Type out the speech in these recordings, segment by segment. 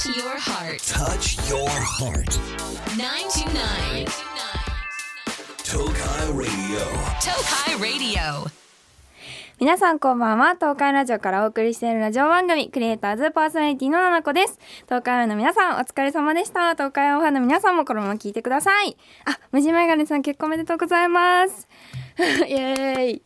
Touch your heart. Touch your heart. 929. Tokai Radio. Tokai Radio. 皆さんこんばんは。東海ラジオからお送りしているラジオ番組、クリエイターズパーソナリティのななこです。東海オンの皆さん、お疲れ様でした。東海オンファンの皆さんもこのまま聞いてください。あ、無地メガネさん結婚おめでとうございます。イエーイ。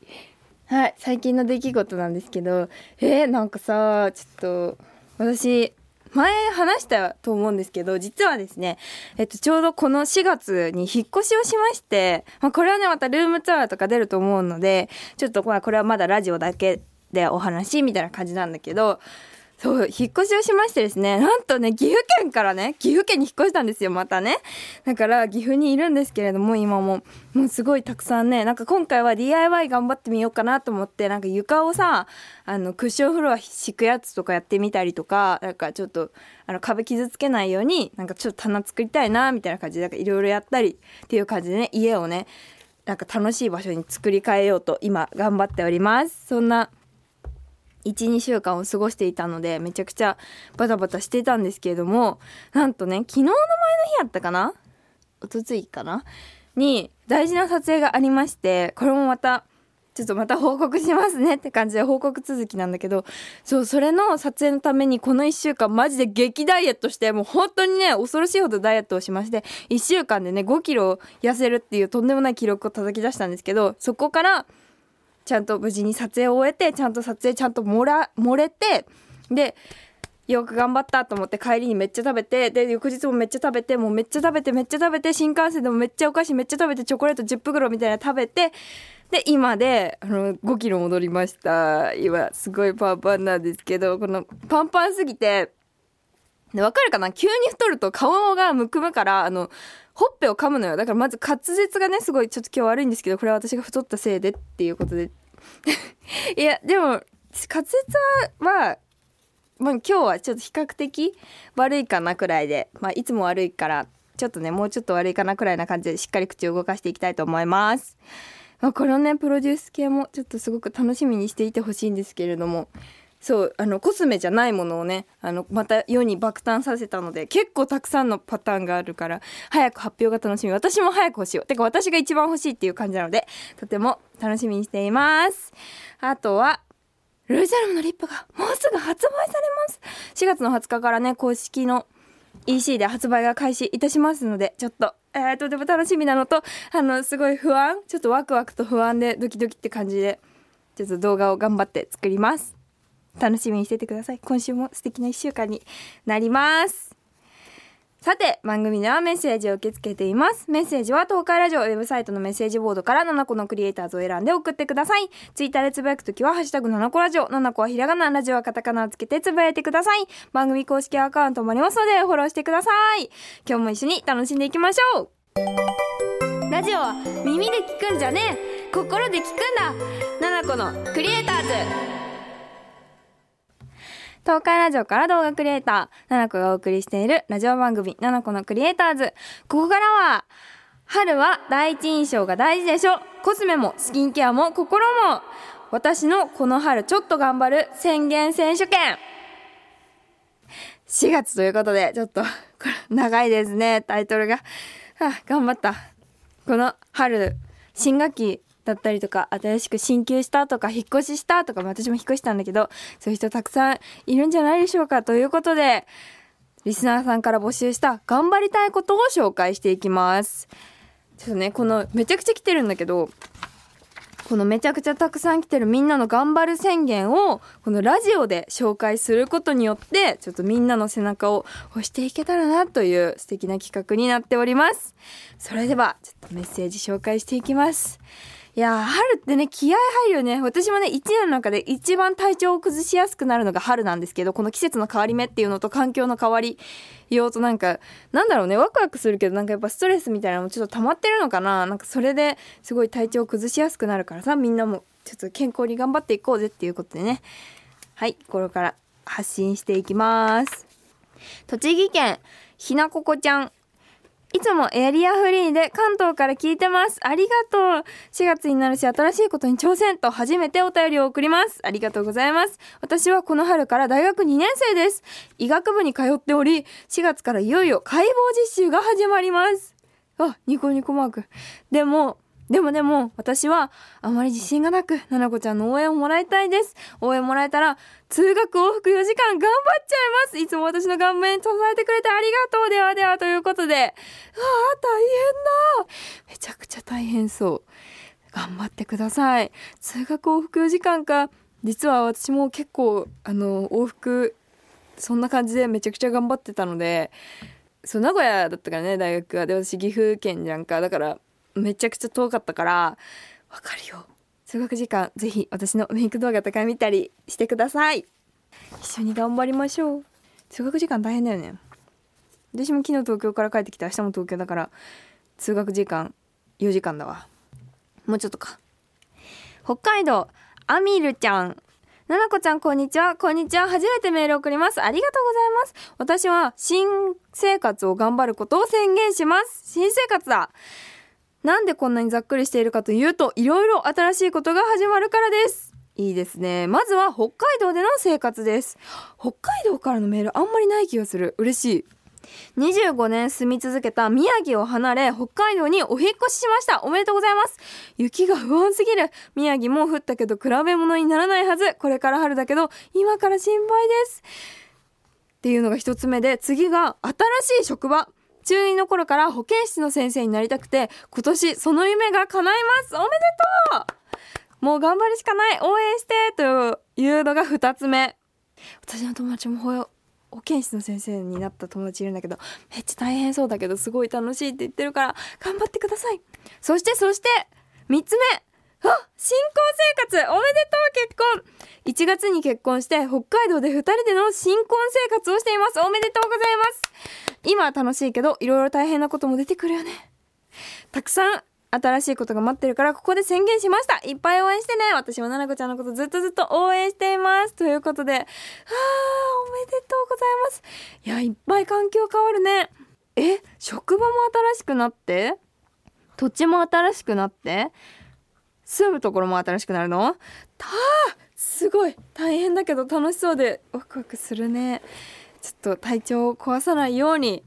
はい、最近の出来事なんですけど、えー、なんかさ、ちょっと、私、前話したと思うんですけど、実はですね、えっと、ちょうどこの4月に引っ越しをしまして、まあ、これはね、またルームツアーとか出ると思うので、ちょっとまあこれはまだラジオだけでお話みたいな感じなんだけど、そう、引っ越しをしましてですね、なんとね、岐阜県からね、岐阜県に引っ越したんですよ、またね。だから、岐阜にいるんですけれども、今も、もうすごいたくさんね、なんか今回は DIY 頑張ってみようかなと思って、なんか床をさ、あの、クッションフロア敷くやつとかやってみたりとか、なんかちょっと、あの、壁傷つけないように、なんかちょっと棚作りたいな、みたいな感じで、なんかいろいろやったりっていう感じでね、家をね、なんか楽しい場所に作り変えようと、今、頑張っております。そんな、12週間を過ごしていたのでめちゃくちゃバタバタしていたんですけれどもなんとね昨日の前の日やったかな？おとついかな？に大事な撮影がありましてこれもまたちょっとまた報告しますねって感じで報告続きなんだけどそうそれの撮影のためにこの1週間マジで激ダイエットしてもう本当にね恐ろしいほどダイエットをしまして1週間でね5キロ痩せるっていうとんでもない記録を叩き出したんですけどそこからちゃんと無事に撮影を終えてちゃんと撮影ちゃんと漏ら漏れてでよく頑張ったと思って帰りにめっちゃ食べてで翌日もめっちゃ食べてもうめっちゃ食べてめっちゃ食べて新幹線でもめっちゃお菓子めっちゃ食べてチョコレート10袋みたいな食べてで今であの5キロ戻りました。今すごいパンパンなんですけどこのパンパンすぎてわかるかな？急に太ると顔がむくむからあのほっぺを噛むのよ。だからまず滑舌がねすごいちょっと今日悪いんですけどこれは私が太ったせいでっていうことで いやでも滑舌はまあ、今日はちょっと比較的悪いかなくらいで、まあ、いつも悪いからちょっとねもうちょっと悪いかなくらいな感じでしっかり口を動かしていきたいと思います。まあ、このねプロデュース系もちょっとすごく楽しみにしていてほしいんですけれどもそうあのコスメじゃないものをねあのまた世に爆誕させたので結構たくさんのパターンがあるから早く発表が楽しみ。私も早く欲しいよ。てか私が一番欲しいっていう感じなのでとても楽しみにしています。あとはルージャルムのリップがもうすぐ発売されます。4月の20日からね公式の EC で発売が開始いたしますのでちょっと、えー、とても楽しみなのとあのすごい不安ちょっとワクワクと不安でドキドキって感じでちょっと動画を頑張って作ります。楽しみにしててください今週も素敵な1週間になりますさて、番組ではメッセージを受け付けています。メッセージは東海ラジオウェブサイトのメッセージボードから7個のクリエイターズを選んで送ってください。ツイッターでつぶやくときは、ハッシュタグ7個ラジオ、7個はひらがな、ラジオはカタカナをつけてつぶやいてください。番組公式アカウントもありますので、フォローしてください。今日も一緒に楽しんでいきましょうラジオは耳で聞くんじゃねえ心で聞くんだ7個のクリエイターズ東海ラジオから動画クリエイター、ナナコがお送りしているラジオ番組、ナナコのクリエイターズ。ここからは、春は第一印象が大事でしょ。コスメもスキンケアも心も。私のこの春ちょっと頑張る宣言選手権。4月ということで、ちょっと、これ長いですね、タイトルが。あ、頑張った。この春、新学期だったりとか、新しく進級したとか、引っ越ししたとか、私も引っ越したんだけど、そういう人たくさんいるんじゃないでしょうか。ということで、リスナーさんから募集した頑張りたいことを紹介していきます。ちょっとね、この、めちゃくちゃ来てるんだけど、このめちゃくちゃたくさん来てるみんなの頑張る宣言をこのラジオで紹介することによってちょっとみんなの背中を押していけたらなという素敵な企画になっておりますそれではちょっとメッセージ紹介していきますいや春ってね気合入るよね。私もね一年の中で一番体調を崩しやすくなるのが春なんですけどこの季節の変わり目っていうのと環境の変わりようとなんかなんだろうね。ワクワクするけどなんかやっぱストレスみたいなのもちょっと溜まってるのかな。なんかそれですごい体調を崩しやすくなるからさみんなもちょっと健康に頑張っていこうぜっていうことでね。はいこれから発信していきます。栃木県ひなここちゃん。いつもエリアフリーで関東から聞いてます。ありがとう。4月になるし新しいことに挑戦と初めてお便りを送ります。ありがとうございます。私はこの春から大学2年生です。医学部に通っており、4月からいよいよ解剖実習が始まります。あ、ニコニコマーク。でも、でもでも、私はあまり自信がなく、ななこちゃんの応援をもらいたいです。応援もらえたら、通学往復4時間頑張っちゃいます。いつも私の顔面支えてくれてありがとう。ではでは、ということで。うわあ、大変だ。めちゃくちゃ大変そう。頑張ってください。通学往復4時間か。実は私も結構、あの、往復、そんな感じでめちゃくちゃ頑張ってたので、そう、名古屋だったからね、大学は。で、私岐阜県じゃんか。だから、めちゃくちゃ遠かったから、わかるよ。通学時間、ぜひ私のメイク動画とか見たりしてください。一緒に頑張りましょう。通学時間大変だよね。私も昨日東京から帰ってきて明日も東京だから、通学時間4時間だわ。もうちょっとか。北海道、アミルちゃん。ななこちゃん、こんにちは。こんにちは。初めてメール送ります。ありがとうございます。私は、新生活を頑張ることを宣言します。新生活だ。なんでこんなにざっくりしているかというと、いろいろ新しいことが始まるからです。いいですね。まずは北海道での生活です。北海道からのメールあんまりない気がする。嬉しい。25年住み続けた宮城を離れ、北海道にお引越ししました。おめでとうございます。雪が不安すぎる。宮城も降ったけど比べ物にならないはず。これから春だけど、今から心配です。っていうのが一つ目で、次が新しい職場。中2の頃から保健室の先生になりたくて、今年その夢が叶います。おめでとうもう頑張るしかない応援してというのが二つ目。私の友達も保保健室の先生になった友達いるんだけど、めっちゃ大変そうだけど、すごい楽しいって言ってるから、頑張ってください。そして、そして、三つ目新婚生活おめでとう結婚 !1 月に結婚して、北海道で二人での新婚生活をしていますおめでとうございます今は楽しいけど、いろいろ大変なことも出てくるよね。たくさん新しいことが待ってるから、ここで宣言しましたいっぱい応援してね私もななこちゃんのことずっとずっと応援していますということで、あー、おめでとうございます。いや、いっぱい環境変わるね。え職場も新しくなって？土地も新しくなって？住むところも新しくなるの？たすごい。大変だけど楽しそうで。ワクワクするね。ちょっと体調を壊さないように。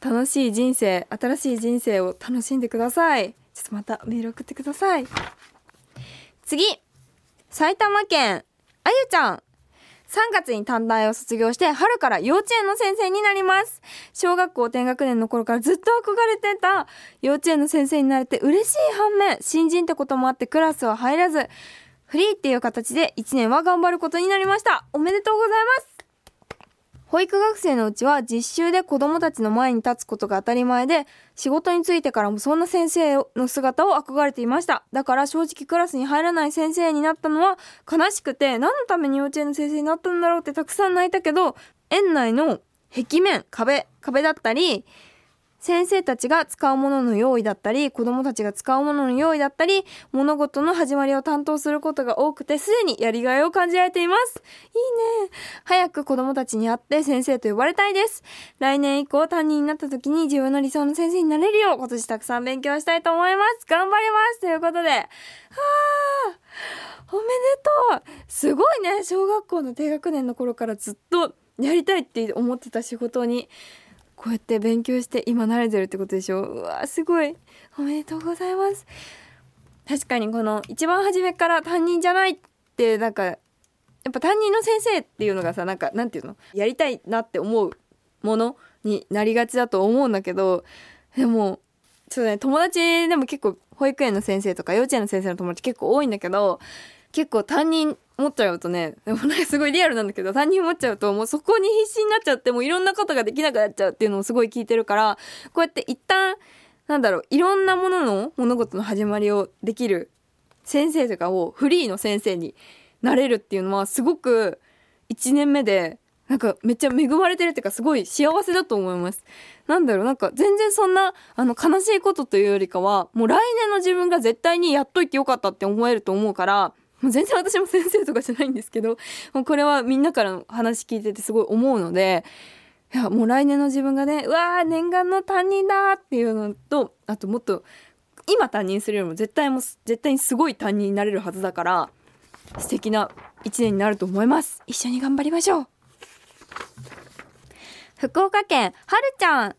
楽しい人生新しい人生を楽しんでください。ちょっとまたメール送ってください。次。埼玉県あゆちゃん。3月に短大を卒業して春から幼稚園の先生になります。小学校低学年の頃からずっと憧れてた。幼稚園の先生になれて嬉しい反面新人ってこともあってクラスは入らずフリーっていう形で1年は頑張ることになりました。おめでとうございます。保育学生のうちは実習で子供たちの前に立つことが当たり前で、仕事に就いてからもそんな先生の姿を憧れていました。だから正直クラスに入らない先生になったのは悲しくて、何のために幼稚園の先生になったんだろうってたくさん泣いたけど、園内の壁面、壁、壁だったり、先生たちが使うものの用意だったり、子供たちが使うものの用意だったり、物事の始まりを担当することが多くて、すでにやりがいを感じられています。いいね。早く子供たちに会って先生と呼ばれたいです。来年以降担任になった時に自分の理想の先生になれるよう、今年たくさん勉強したいと思います。頑張りますということで。はあ、おめでとうすごいね。小学校の低学年の頃からずっとやりたいって思ってた仕事に、こうやって勉強して今慣れてるってことでしょ？うわすごい。おめでとうございます。確かにこの一番初めから担任じゃないってなんかやっぱ担任の先生っていうのがさなんかなんていうの？やりたいなって思うものになりがちだと思うんだけどでもちょっとね。友達でも結構保育園の先生とか幼稚園の先生の友達結構多いんだけど結構担任持っちゃうとね、でもなんかすごいリアルなんだけど、担任持っちゃうともうそこに必死になっちゃって、もういろんなことができなくなっちゃうっていうのをすごい聞いてるから、こうやって一旦、なんだろう、いろんなものの物事の始まりをできる先生とかをフリーの先生になれるっていうのはすごく1年目で、なんかめっちゃ恵まれてるっていうかすごい幸せだと思います。なんだろう、なんか全然そんな、あの悲しいことというよりかは、もう来年の自分が絶対にやっといてよかったって思えると思うから、もう全然私も先生とかじゃないんですけど、もうこれはみんなからの話聞いててすごい思うので、いやもう来年の自分がねうわー念願の担任だっていうのとあともっと今担任するよりも絶対も絶対にすごい担任になれるはずだから素敵な一年になると思います。一緒に頑張りましょう。福岡県はるちゃん。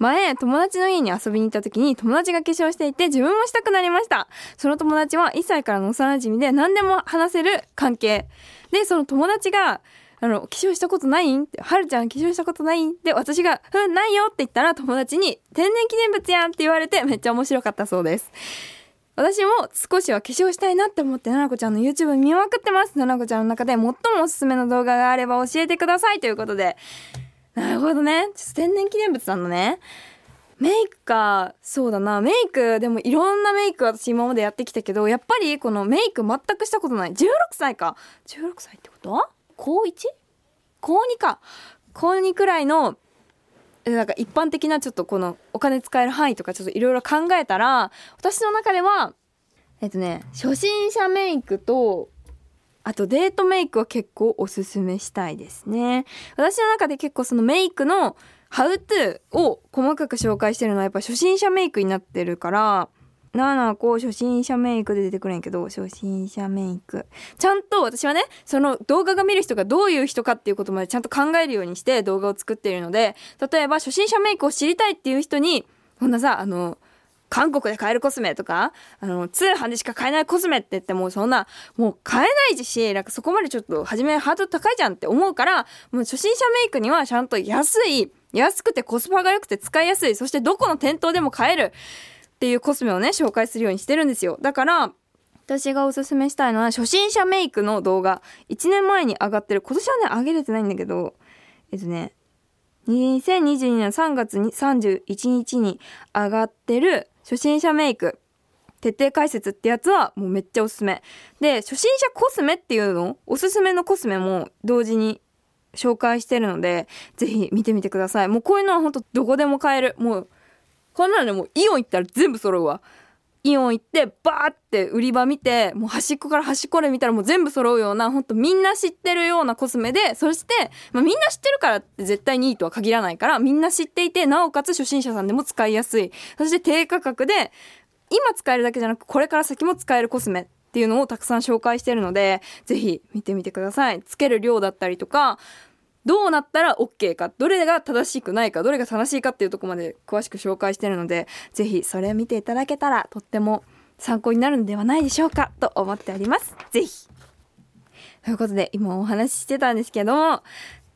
前、友達の家に遊びに行った時に友達が化粧していて自分もしたくなりました。その友達は1歳からの幼馴染で何でも話せる関係。で、その友達が、あの、化粧したことないん？って、はるちゃん化粧したことないん？で、私が、うん、ないよって言ったら友達に天然記念物やんって言われてめっちゃ面白かったそうです。私も少しは化粧したいなって思って、ななこちゃんの YouTube 見まくってます。ななこちゃんの中で最もおすすめの動画があれば教えてくださいということで。なるほどね。天然記念物なんだね。メイクか、そうだな。メイク、でもいろんなメイク私今までやってきたけど、やっぱりこのメイク全くしたことない。16歳か。16歳ってこと？高 1? 高2か。高2くらいの、なんか一般的なちょっとこのお金使える範囲とかちょっといろいろ考えたら、私の中では、えっとね、初心者メイクと、あとデートメイクは結構おすすめしたいですね。私の中で結構そのメイクのハウトゥーを細かく紹介してるのはやっぱ初心者メイクになってるから、7個初心者メイクで出てくるんやけど、初心者メイク。ちゃんと私はね、その動画が見る人がどういう人かっていうことまでちゃんと考えるようにして動画を作っているので、例えば初心者メイクを知りたいっていう人に、こんなさ、あの、韓国で買えるコスメとか、あの、通販でしか買えないコスメって言ってもそんな、もう買えないし、なんかそこまでちょっと初めハード高いじゃんって思うから、もう初心者メイクにはちゃんと安い、安くてコスパが良くて使いやすい、そしてどこの店頭でも買えるっていうコスメをね、紹介するようにしてるんですよ。だから、私がおすすめしたいのは初心者メイクの動画。1年前に上がってる。今年はね、上げれてないんだけど、えっとね、2022年3月に31日に上がってる初心者メイク徹底解説ってやつはもうめっちゃおすすめ。で、初心者コスメっていうのおすすめのコスメも同時に紹介してるので、ぜひ見てみてください。もうこういうのはほんとどこでも買える。もう、こんなのでもイオン行ったら全部揃うわ。イオン行ってバーって売り場見てもう端っこから端っこで見たらもう全部揃うようなほんとみんな知ってるようなコスメでそして、まあ、みんな知ってるからって絶対にいいとは限らないからみんな知っていてなおかつ初心者さんでも使いやすい。そして低価格で今使えるだけじゃなくこれから先も使えるコスメっていうのをたくさん紹介してるのでぜひ見てみてください。つける量だったりとかどうなったら OK か、どれが正しくないか、どれが正しいかっていうとこまで詳しく紹介してるので、ぜひそれを見ていただけたらとっても参考になるんではないでしょうかと思っております。ぜひ。ということで、今お話ししてたんですけども、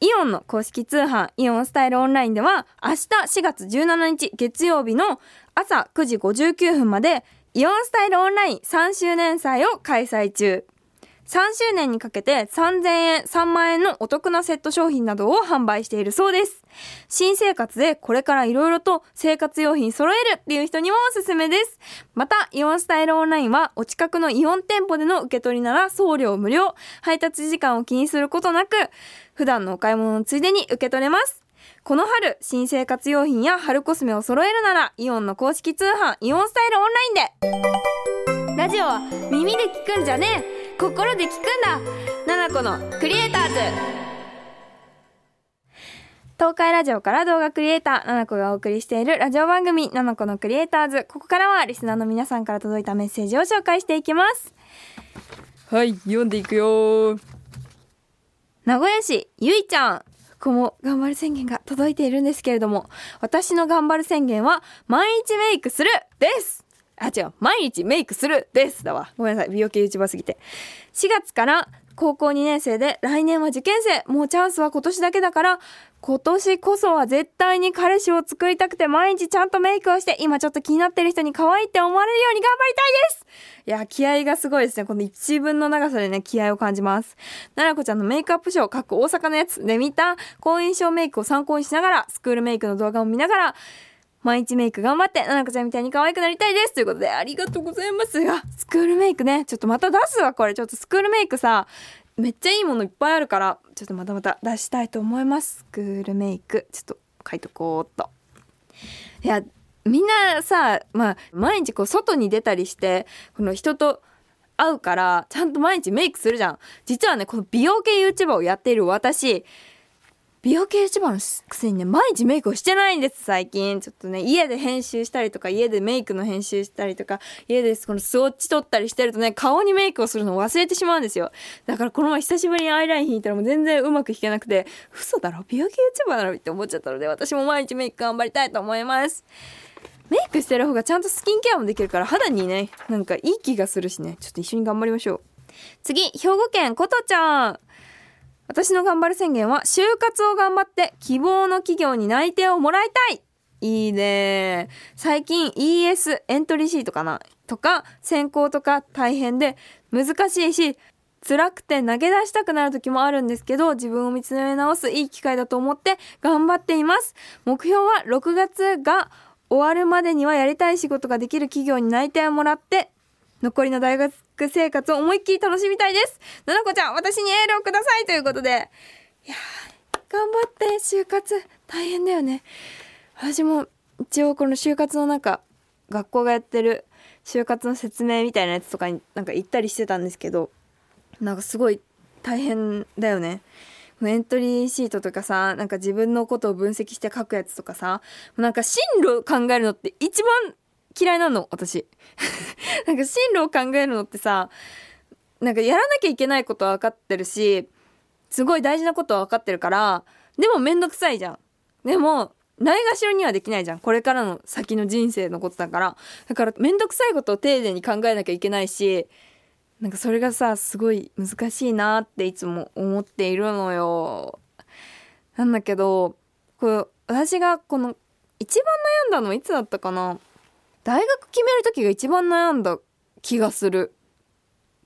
イオンの公式通販イオンスタイルオンラインでは明日4月17日月曜日の朝9時59分までイオンスタイルオンライン3周年祭を開催中。3周年にかけて3000円、3万円のお得なセット商品などを販売しているそうです。新生活でこれから色々と生活用品揃えるっていう人にもおすすめです。また、イオンスタイルオンラインはお近くのイオン店舗での受け取りなら送料無料、配達時間を気にすることなく、普段のお買い物のついでに受け取れます。この春、新生活用品や春コスメを揃えるなら、イオンの公式通販、イオンスタイルオンラインでラジオは耳で聞くんじゃねえ心で聞くんだナナコのクリエイターズ東海ラジオから動画クリエイター、ナナコがお送りしているラジオ番組、ナナコのクリエイターズ。ここからはリスナーの皆さんから届いたメッセージを紹介していきます。はい、読んでいくよ名古屋市、ゆいちゃん。ここも頑張る宣言が届いているんですけれども、私の頑張る宣言は、毎日メイクするですあ、違う。毎日メイクするですだわ。ごめんなさい。美容系 YouTuber すぎて。4月から高校2年生で来年は受験生。もうチャンスは今年だけだから、今年こそは絶対に彼氏を作りたくて毎日ちゃんとメイクをして、今ちょっと気になってる人に可愛いって思われるように頑張りたいですいや、気合がすごいですね。この一文の長さでね、気合を感じます。ななこちゃんのメイクアップショー、かっこ大阪のやつで見た、好印象メイクを参考にしながら、スクールメイクの動画を見ながら、毎日メイク頑張って、ななこちゃんみたいに可愛くなりたいですということで、ありがとうございますが、スクールメイクね、ちょっとまた出すわ、これ。ちょっとスクールメイクさ、めっちゃいいものいっぱいあるから、ちょっとまたまた出したいと思います。スクールメイク。ちょっと書いとこうっと。いや、みんなさ、まあ、毎日こう外に出たりして、この人と会うから、ちゃんと毎日メイクするじゃん。実はね、この美容系 YouTuber をやっている私、美容系 YouTuber のくせにね、毎日メイクをしてないんです、最近。ちょっとね、家で編集したりとか、家でメイクの編集したりとか、家でこのスウォッチ撮ったりしてるとね、顔にメイクをするのを忘れてしまうんですよ。だからこの前久しぶりにアイライン引いたらもう全然うまく引けなくて、嘘だろ？美容系 YouTuber だろって思っちゃったので、私も毎日メイク頑張りたいと思います。メイクしてる方がちゃんとスキンケアもできるから肌にね、なんかいい気がするしね、ちょっと一緒に頑張りましょう。次、兵庫県ことちゃん。私の頑張る宣言は、就活を頑張って希望の企業に内定をもらいたいいいね最近 ES エントリーシートかなとか、選考とか大変で難しいし、辛くて投げ出したくなる時もあるんですけど、自分を見つめ直すいい機会だと思って頑張っています。目標は6月が終わるまでにはやりたい仕事ができる企業に内定をもらって、残りの大学生活を思いっきり楽しみたいです。ななこちゃん、私にエールをくださいということで。いや、頑張って、就活、大変だよね。私も、一応この就活の中、学校がやってる就活の説明みたいなやつとかになんか行ったりしてたんですけど、なんかすごい大変だよね。エントリーシートとかさ、なんか自分のことを分析して書くやつとかさ、なんか進路考えるのって一番嫌いなの、私。なんか進路を考えるのってさ、なんかやらなきゃいけないことは分かってるし、すごい大事なことは分かってるから、でもめんどくさいじゃん。でも、ないがしろにはできないじゃん。これからの先の人生のことだから。だからめんどくさいことを丁寧に考えなきゃいけないし、なんかそれがさ、すごい難しいなっていつも思っているのよ。なんだけど、これ、私がこの、一番悩んだのはいつだったかな？大学決める時が一番悩んだ気がする。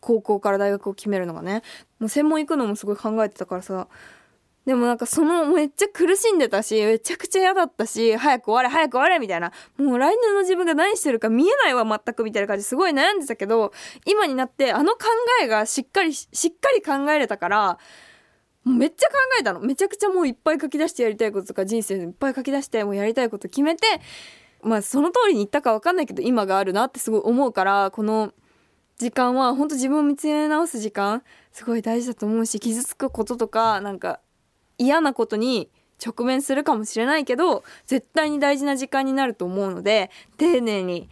高校から大学を決めるのがね。もう専門行くのもすごい考えてたからさ。でもなんかそのめっちゃ苦しんでたし、めちゃくちゃ嫌だったし、早く終われ、早く終われみたいな。もう来年の自分が何してるか見えないわ、全くみたいな感じすごい悩んでたけど、今になってあの考えがしっかり、しっかり考えれたから、めっちゃ考えたの。めちゃくちゃもういっぱい書き出してやりたいこととか人生いっぱい書き出してもうやりたいこと決めて、まあその通りに言ったかわかんないけど今があるなってすごい思うから、この時間は本当自分を見つめ直す時間すごい大事だと思うし、傷つくこととかなんか嫌なことに直面するかもしれないけど、絶対に大事な時間になると思うので、丁寧に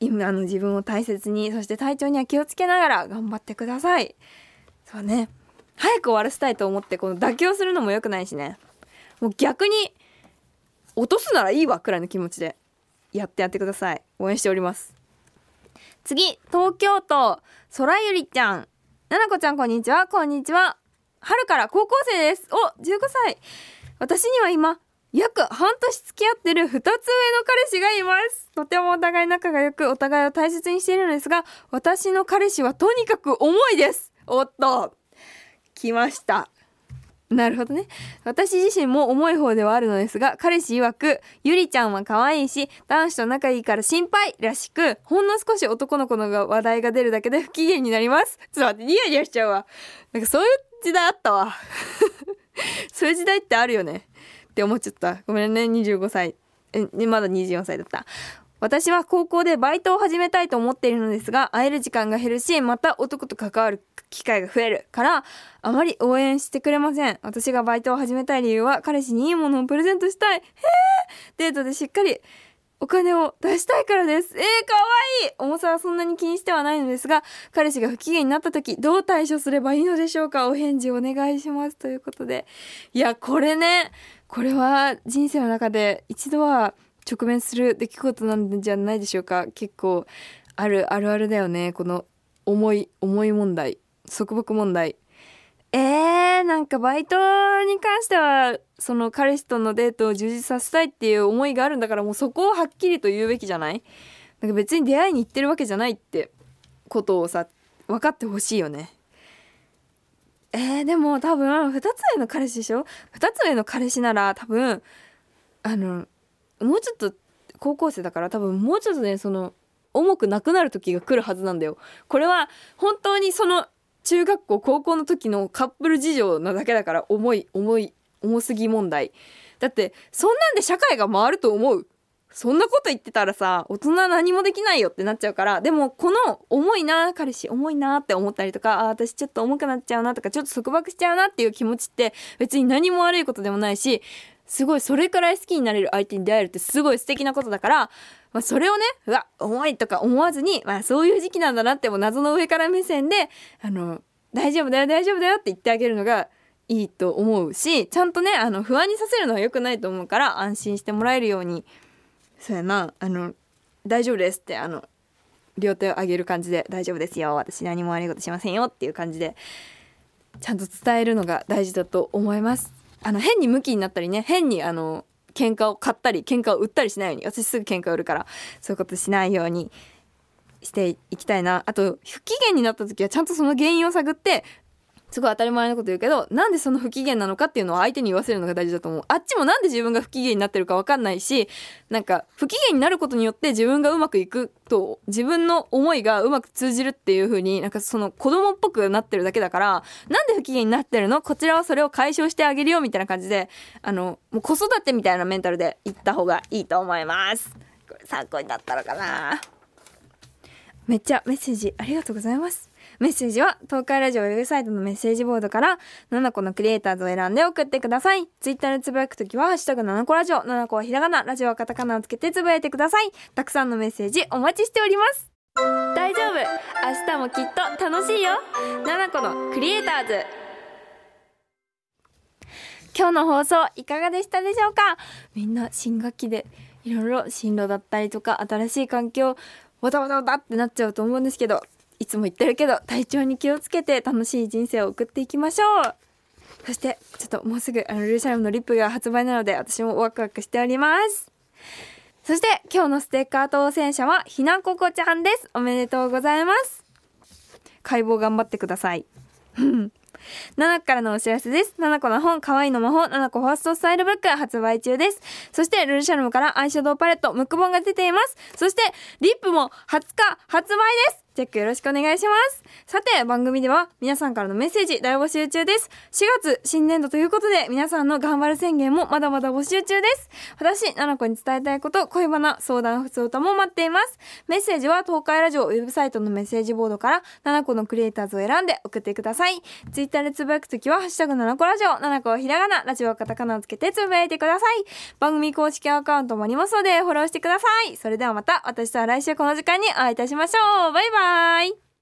今の自分を大切に、そして体調には気をつけながら頑張ってください。そうね。早く終わらせたいと思ってこの妥協するのも良くないしね。もう逆に落とすならいいわくらいの気持ちでやってやってください。応援しております。次、東京都、空ゆりちゃん。ななこちゃんこんにちは、こんにちは。春から高校生です。お、15歳。私には今、約半年付き合ってる2つ上の彼氏がいます。とてもお互い仲が良く、お互いを大切にしているのですが、私の彼氏はとにかく重いです。おっと、来ました。なるほどね。私自身も重い方ではあるのですが、彼氏曰く、ゆりちゃんは可愛いし、男子と仲いいから心配らしく、ほんの少し男の子の話題が出るだけで 不機嫌になります。ちょっと待って、ニヤニヤしちゃうわ。なんかそういう時代あったわ。そういう時代ってあるよね。って思っちゃった。ごめんね、25歳。え、まだ24歳だった。私は高校でバイトを始めたいと思っているのですが、会える時間が減るし、また男と関わる機会が増えるから、あまり応援してくれません。私がバイトを始めたい理由は、彼氏にいいものをプレゼントしたい。へーデートでしっかりお金を出したいからです。えー、かわいい重さはそんなに気にしてはないのですが、彼氏が不機嫌になった時、どう対処すればいいのでしょうか？お返事お願いします。ということで。いや、これね、これは人生の中で一度は直面する出来事なんじゃないでしょうか。結構、ある、あるあるだよね。この、重い、重い問題。束縛問題。えー、なんかバイトに関しては、その彼氏とのデートを充実させたいっていう思いがあるんだから、もうそこをはっきりと言うべきじゃない？なんか別に出会いに行ってるわけじゃないってことをさ、分かってほしいよね。えー、でも多分、二つ上の彼氏でしょ？二つ上の彼氏なら多分、あの、もうちょっと高校生だから多分もうちょっとね、その、重くなくなる時が来るはずなんだよ。これは本当にその中学校高校の時のカップル事情なだけだから重い重い重すぎ問題だってそんなんで社会が回ると思うそんなこと言ってたらさ大人何もできないよってなっちゃうからでもこの重いな彼氏重いなって思ったりとかあ私ちょっと重くなっちゃうなとかちょっと束縛しちゃうなっていう気持ちって別に何も悪いことでもないしすごいそれくら好きになれる相手に出会えるってすごい素敵なことだから、まあ、それをねうわ重いとか思わずに、まあ、そういう時期なんだなっても謎の上から目線であの大丈夫だよ大丈夫だよって言ってあげるのがいいと思うしちゃんとねあの不安にさせるのは良くないと思うから安心してもらえるようにそうやなあの大丈夫ですってあの両手を上げる感じで大丈夫ですよ私何も悪いことしませんよっていう感じでちゃんと伝えるのが大事だと思います。あの変に向きになったりね変にあの喧嘩を買ったり喧嘩を売ったりしないように。私すぐ喧嘩売るからそういうことしないようにしていきたいな。あと不機嫌になった時はちゃんとその原因を探ってすごい当たり前のこと言うけどなんでその不機嫌なのかっていうのを相手に言わせるのが大事だと思う。あっちもなんで自分が不機嫌になってるか分かんないしなんか不機嫌になることによって自分がうまくいくと自分の思いがうまく通じるっていう風になんかその子供っぽくなってるだけだからなんで不機嫌になってるの？こちらはそれを解消してあげるよみたいな感じであのもう子育てみたいなメンタルで言った方がいいと思います。これ参考になったのかな。めっちゃメッセージありがとうございます。メッセージは東海ラジオウェブサイトのメッセージボードから7個のクリエイターズを選んで送ってください。ツイッターでつぶやくときは、ハッシュタグ7個ラジオ、7個はひらがな、ラジオはカタカナをつけてつぶやいてください。たくさんのメッセージお待ちしております。大丈夫明日もきっと楽しいよ !7 個のクリエイターズ今日の放送いかがでしたでしょうか？みんな新学期でいろいろ進路だったりとか新しい環境わたわたわたってなっちゃうと思うんですけどいつも言ってるけど体調に気をつけて楽しい人生を送っていきましょうそしてちょっともうすぐあのルーシャルムのリップが発売なので私もワクワクしておりますそして今日のステッカー当選者はひなここちゃんですおめでとうございます解剖頑張ってください 7個からのお知らせです。7個の本、可愛いの魔法、7個ファーストスタイルブック発売中です。そして、ルルシャルムからアイシャドウパレット、ムック本が出ています。そして、リップも20日発売です。チェックよろしくお願いします。さて、番組では皆さんからのメッセージ大募集中です。4月新年度ということで、皆さんの頑張る宣言もまだまだ募集中です。私、奈々子に伝えたいこと、恋バナ、相談、普通歌も待っています。メッセージは東海ラジオウェブサイトのメッセージボードから、7個のクリエイターズを選んで送ってください。ツイッターでつぶやくときは、ハッシュタグ7個ラジオ、7個はひらがな、ラジオはカタカナをつけてつぶやいてください。番組公式アカウントもありますので、フォローしてください。それではまた、私とは来週この時間にお会いいたしましょうバイ。バイバイ。